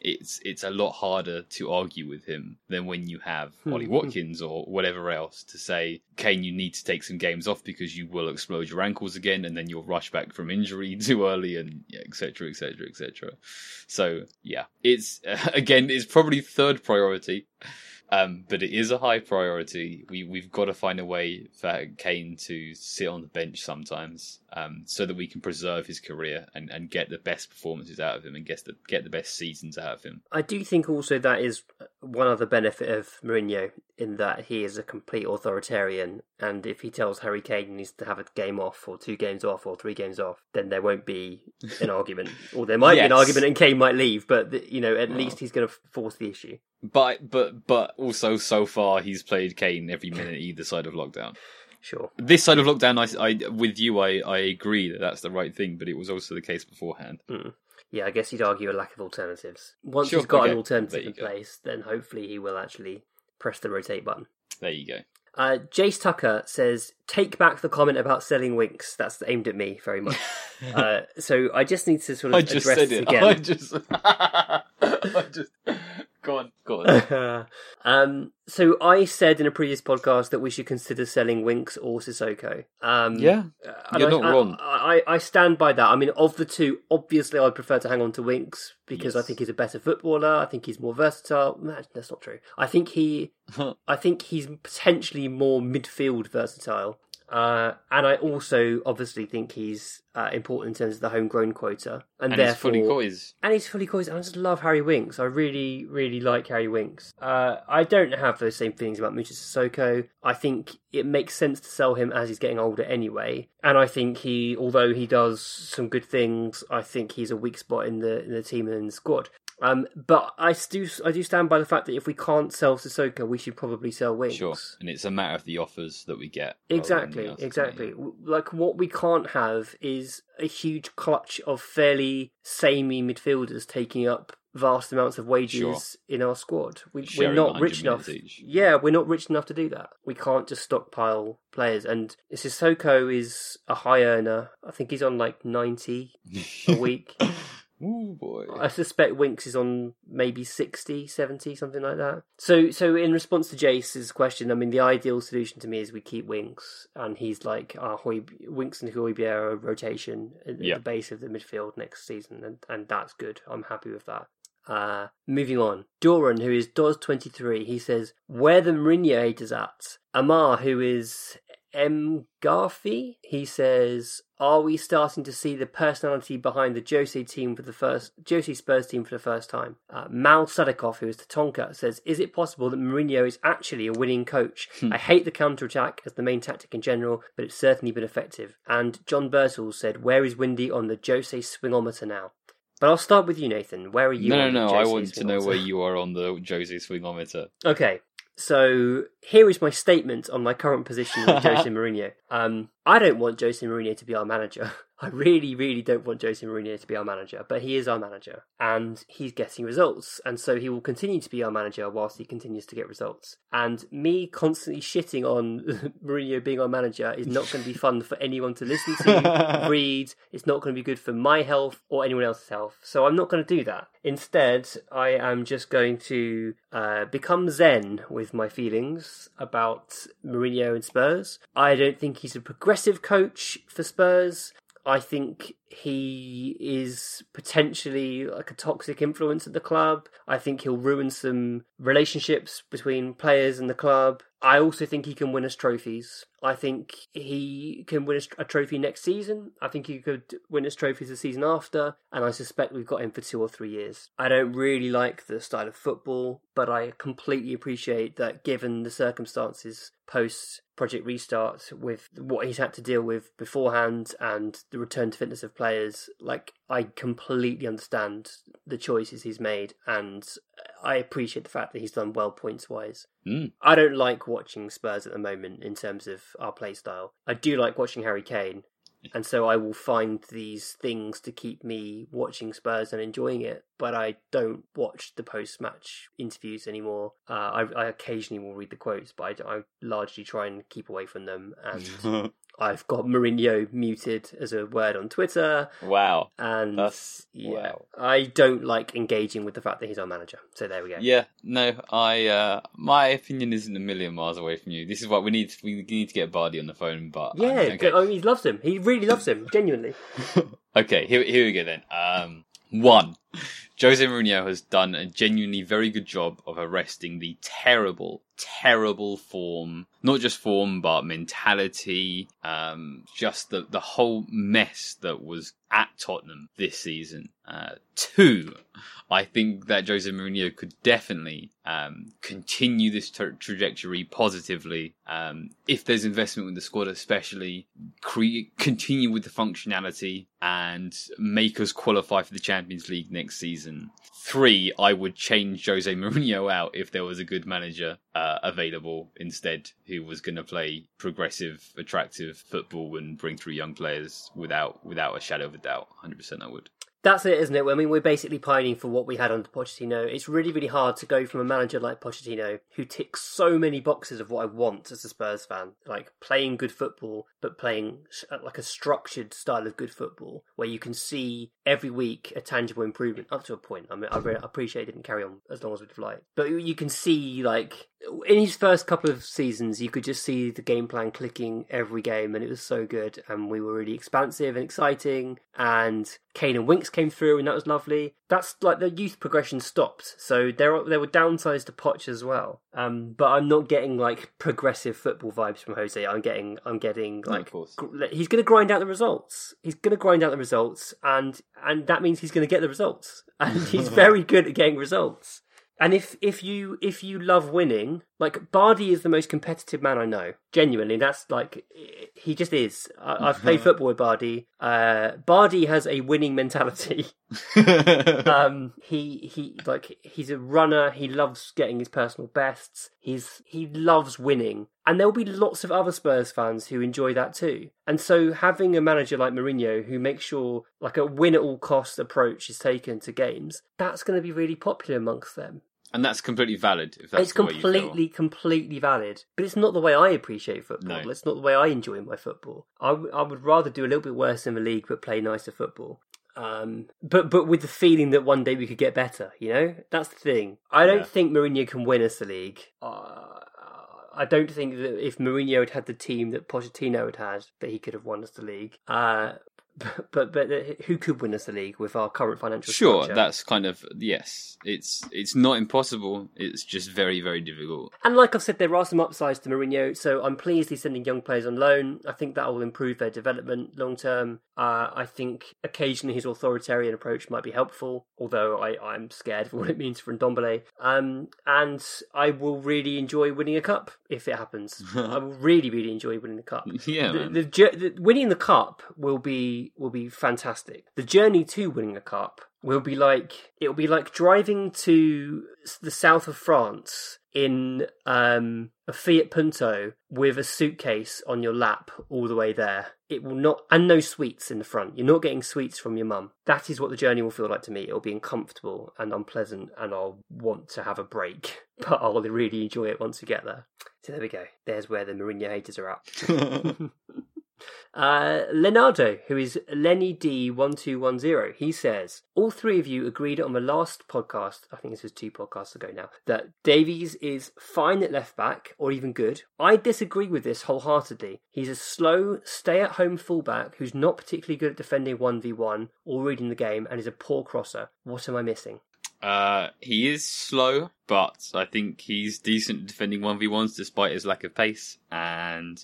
it's it's a lot harder to argue with him than when you have hmm. Ollie Watkins or whatever else to say, Kane, you need to take some games off because you will explode your ankles again, and then you'll rush back from injury too early, and etc. etc. etc. So yeah, it's again, it's probably third priority. Um, but it is a high priority. We we've got to find a way for Kane to sit on the bench sometimes, um, so that we can preserve his career and, and get the best performances out of him and get the get the best seasons out of him. I do think also that is one other benefit of Mourinho in that he is a complete authoritarian, and if he tells Harry Kane he needs to have a game off or two games off or three games off, then there won't be an argument, or there might be an argument, and Kane might leave, but you know at least he's going to force the issue. But but but also so far he's played Kane every minute either side of lockdown. Sure. This side of lockdown, I, I with you, I, I agree that that's the right thing, but it was also the case beforehand. Mm. Yeah, I guess you'd argue a lack of alternatives. Once Sure, he's got okay. an alternative in go. place, then hopefully he will actually press the rotate button. There you go. Uh, Jace Tucker says, "Take back the comment about selling Winks." That's aimed at me very much. uh, so I just need to sort of I just address said it. again. I just, I just, go on, go on. um, so I said in a previous podcast that we should consider selling Winks or Sissoko. Um, Yeah, you're I- not I- wrong. I, I stand by that. I mean, of the two, obviously, I'd prefer to hang on to Winks because I think he's a better footballer. I think he's more versatile. Nah, That's not true. I think he, I think he's potentially more midfield versatile. Uh, and I also obviously think he's uh, important in terms of the homegrown quota, and, And he's therefore fully coys. and he's fully coys. I just love Harry Winks. I really, really like Harry Winks. Uh, I don't have those same feelings about Moussa Sissoko. I think it makes sense to sell him as he's getting older anyway. And I think he, although he does some good things, I think he's a weak spot in the in the team and in the squad. Um, but I do, I do stand by the fact that if we can't sell Sissoko, we should probably sell Winks. Sure, and it's a matter of the offers that we get. Exactly, anything else, isn't it? exactly. Like what we can't have is a huge clutch of fairly samey midfielders taking up vast amounts of wages Sure. in our squad. We, we're not rich enough. each. Yeah, we're not rich enough to do that. We can't just stockpile players. And Sissoko is a high earner. I think he's on like ninety a week. Ooh boy. I suspect Winks is on maybe 60, 70, something like that. So, so in response to Jace's question, I mean, the ideal solution to me is we keep Winks, and he's like our Hoy- Winks and Højbjerg rotation at Yeah. the base of the midfield next season, and, and that's good. I'm happy with that. Uh, moving on. Doran, who is Doz23, he says, Where the Mourinho haters at? Amar, who is M. Garfi, he says, Are we starting to see the personality behind the Jose team for the first, Jose Spurs team for the first time? Uh, Mal Sadikov, who is the Tonka, says, Is it possible that Mourinho is actually a winning coach? I hate the counter attack as the main tactic in general, but it's certainly been effective. And John Bertels said, Where is Windy on the Jose swingometer now? But I'll start with you, Nathan. Where are you? no, no, on the no. No, no. I want to know where you are on the Jose swingometer. Okay, so here is my statement on my current position with Jose Mourinho. Um, I don't want Jose Mourinho to be our manager. I really, really don't want Jose Mourinho to be our manager, but he is our manager and he's getting results. And so he will continue to be our manager whilst he continues to get results. And me constantly shitting on Mourinho being our manager is not going to be fun for anyone to listen to, read. It's not going to be good for my health or anyone else's health. So I'm not going to do that. Instead, I am just going to uh, become zen with my feelings about Mourinho and Spurs. I don't think he's a progressive coach for Spurs. I think he is potentially like a toxic influence at the club. I think he'll ruin some relationships between players and the club. I also think he can win us trophies. I think he can win us a trophy next season. I think he could win us trophies the season after, and I suspect we've got him for two or three years. I don't really like the style of football, but I completely appreciate that given the circumstances post Project Restart with what he's had to deal with beforehand and the return to fitness of players, like I completely understand the choices he's made and I appreciate the fact that he's done well points wise. Mm. I don't like watching Spurs at the moment in terms of our play style. I do like watching Harry Kane, and so I will find these things to keep me watching Spurs and enjoying it. But I don't watch the post-match interviews anymore. Uh, I, I occasionally will read the quotes, but I, I largely try and keep away from them. And I've got Mourinho muted as a word on Twitter. Wow. And That's- yeah, wow. I don't like engaging with the fact that he's our manager. So there we go. Yeah, no, I uh my opinion isn't a million miles away from you. This is why we need we need to get Bardi on the phone, but Yeah, okay. I mean, he loves him. He really loves him, genuinely. Okay, here, here we go then. Um, one, Jose Mourinho has done a genuinely very good job of arresting the terrible, terrible form, not just form, but mentality, um, just the, the whole mess that was at Tottenham this season. Uh, two, I think that Jose Mourinho could definitely um, continue this tra- trajectory positively. Um, if there's investment with the squad, especially, cre- continue with the functionality and make us qualify for the Champions League next season. Three, I would change Jose Mourinho out if there was a good manager uh, available instead who was going to play progressive, attractive football and bring through young players without without a shadow of a doubt. 100% I would. That's it, isn't it? I mean, we're basically pining for what we had under Pochettino. It's really, really hard to go from a manager like Pochettino, who ticks so many boxes of what I want as a Spurs fan, like playing good football, but playing uh, like a structured style of good football, where you can see every week a tangible improvement up to a point. I mean, I really appreciate it didn't carry on as long as we'd like, but you can see like in his first couple of seasons, you could just see the game plan clicking every game, and it was so good. And we were really expansive and exciting. And Kane and Winks came through, and that was lovely. That's like the youth progression stopped, so there there were downsides to Poch as well. Um, but I'm not getting like progressive football vibes from Jose. I'm getting I'm getting like gr- he's going to grind out the results. He's going to grind out the results, and and that means he's going to get the results. And he's very good at getting results. And if if you if you love winning, like Bardi is the most competitive man I know. Genuinely, that's like he just is. I, I've played football with Bardi. Uh, Bardi has a winning mentality. um, he he like he's a runner. He loves getting his personal bests. He's he loves winning, and there will be lots of other Spurs fans who enjoy that too. And so having a manager like Mourinho who makes sure like a win at all costs approach is taken to games, that's going to be really popular amongst them. And that's completely valid. If that's it's the way you feel. completely, completely valid. But it's not the way I appreciate football. No. It's not the way I enjoy my football. I, w- I would rather do a little bit worse in the league but play nicer football. Um, but but with the feeling that one day we could get better, you know, that's the thing. I don't Yeah. think Mourinho can win us the league. Uh, I don't think that if Mourinho had had the team that Pochettino had had, that he could have won us the league. Uh, but but, but who could win us the league with our current financial Sure, structure? that's kind of yes. It's it's not impossible. It's just very very difficult. And like I've said, there are some upsides to Mourinho, so I'm pleased he's sending young players on loan. I think that will improve their development long term. Uh, I think occasionally his authoritarian approach might be helpful, although I, I'm scared of what it means for Ndombele. Um, and I will really enjoy winning a cup if it happens. I will really, really enjoy winning the cup. Yeah, the, the, the, winning the cup will be will be fantastic. The journey to winning a cup will be like it will be like driving to the south of France in um, a Fiat Punto with a suitcase on your lap all the way there. It will not and no sweets in the front. You're not getting sweets from your mum. That is what the journey will feel like to me. It'll be uncomfortable and unpleasant, and I'll want to have a break, but I'll really enjoy it once we get there. So there we go. There's where the Mourinho haters are at. Uh, Leonardo, who is Lenny D1210, he says, All three of you agreed on the last podcast, I think this was two podcasts ago now, that Davies is fine at left back or even good. I disagree with this wholeheartedly. He's a slow, stay at home fullback who's not particularly good at defending 1v1 or reading the game and is a poor crosser. What am I missing? Uh, he is slow, but I think he's decent defending one v ones despite his lack of pace, and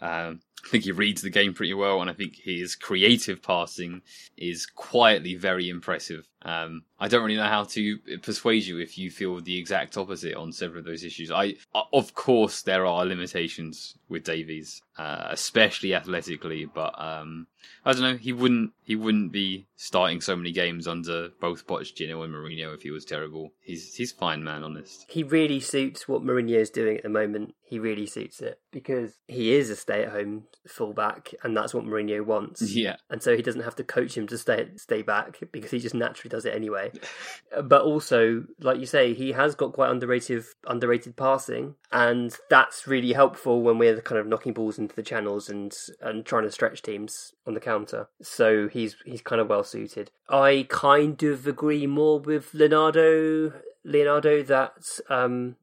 um, I think he reads the game pretty well. And I think his creative passing is quietly very impressive. Um, I don't really know how to persuade you if you feel the exact opposite on several of those issues. I, of course, there are limitations with Davies, uh, especially athletically, but um, I don't know. He wouldn't. He wouldn't be starting so many games under both Pochettino and Mourinho if he was terrible. He's he's fine, man. Honest. He really suits what Mourinho is doing at the moment. He really suits it because he is a stay-at-home fullback, and that's what Mourinho wants. Yeah. and so he doesn't have to coach him to stay stay back because he just naturally does it anyway. but also, like you say, he has got quite underrated underrated passing, and that's really helpful when we're kind of knocking balls into the channels and and trying to stretch teams on the counter. So he's he's kind of well suited. I kind of agree more with Leonardo Leonardo that um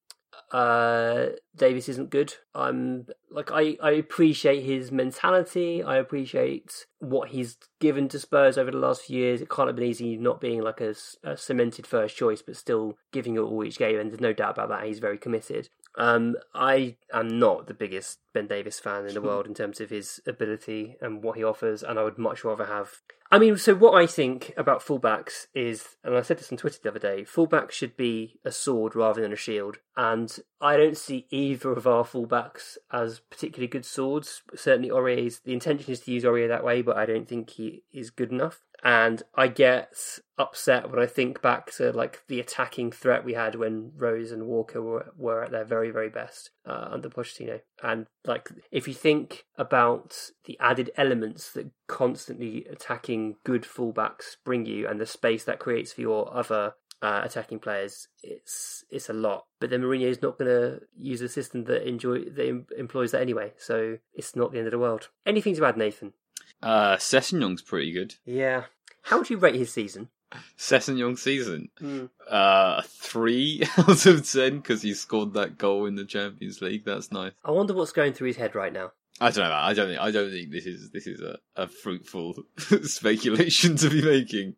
uh Davies isn't good. I'm like I, I appreciate his mentality. I appreciate what he's given to Spurs over the last few years. It can't have been easy not being like a cemented first choice, but still giving it all each game. And there's no doubt about that. He's very committed. Um, I am not the biggest Ben Davies fan in the world in terms of his ability and what he offers, and I would much rather have. I mean, so what I think about fullbacks is, and I said this on Twitter the other day, fullbacks should be a sword rather than a shield, and I don't see either of our fullbacks as particularly good swords. Certainly, Aurier's the intention is to use Aurier that way, but I don't think he is good enough. And I get upset when I think back to like the attacking threat we had when Rose and Walker were, were at their very very best uh, under Pochettino. And like if you think about the added elements that constantly attacking good fullbacks bring you, and the space that creates for your other uh, attacking players, it's it's a lot. But then Mourinho is not going to use a system that enjoy that em- employs that anyway, so it's not the end of the world. Anything to add, Nathan? Uh, Sessegnon's pretty good. Yeah. How would you rate his season? Sessegnon season. Hmm. Uh, three out of ten because he scored that goal in the Champions League. That's nice. I wonder what's going through his head right now. I don't know. I don't think. I don't think this is this is a, a fruitful speculation to be making.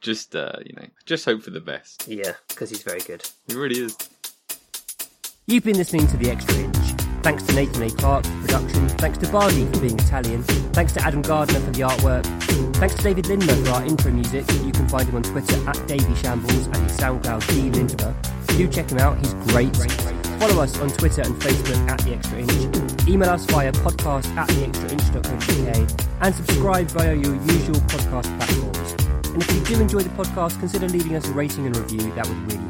Just uh, you know, just hope for the best. Yeah, because he's very good. He really is. You've been listening to The Extra Inch. Thanks to Nathan A. Clark for production. Thanks to Bardi for being Italian. Thanks to Adam Gardner for the artwork. Thanks to David Lindmer for our intro music. You can find him on Twitter at Davy Shambles and his SoundCloud D Lindmer. Do check him out, he's great. Follow us on Twitter and Facebook at The Extra Inch. Email us via podcast at theextrainch.co.uk and subscribe via your usual podcast platforms. And if you do enjoy the podcast, consider leaving us a rating and review. That would really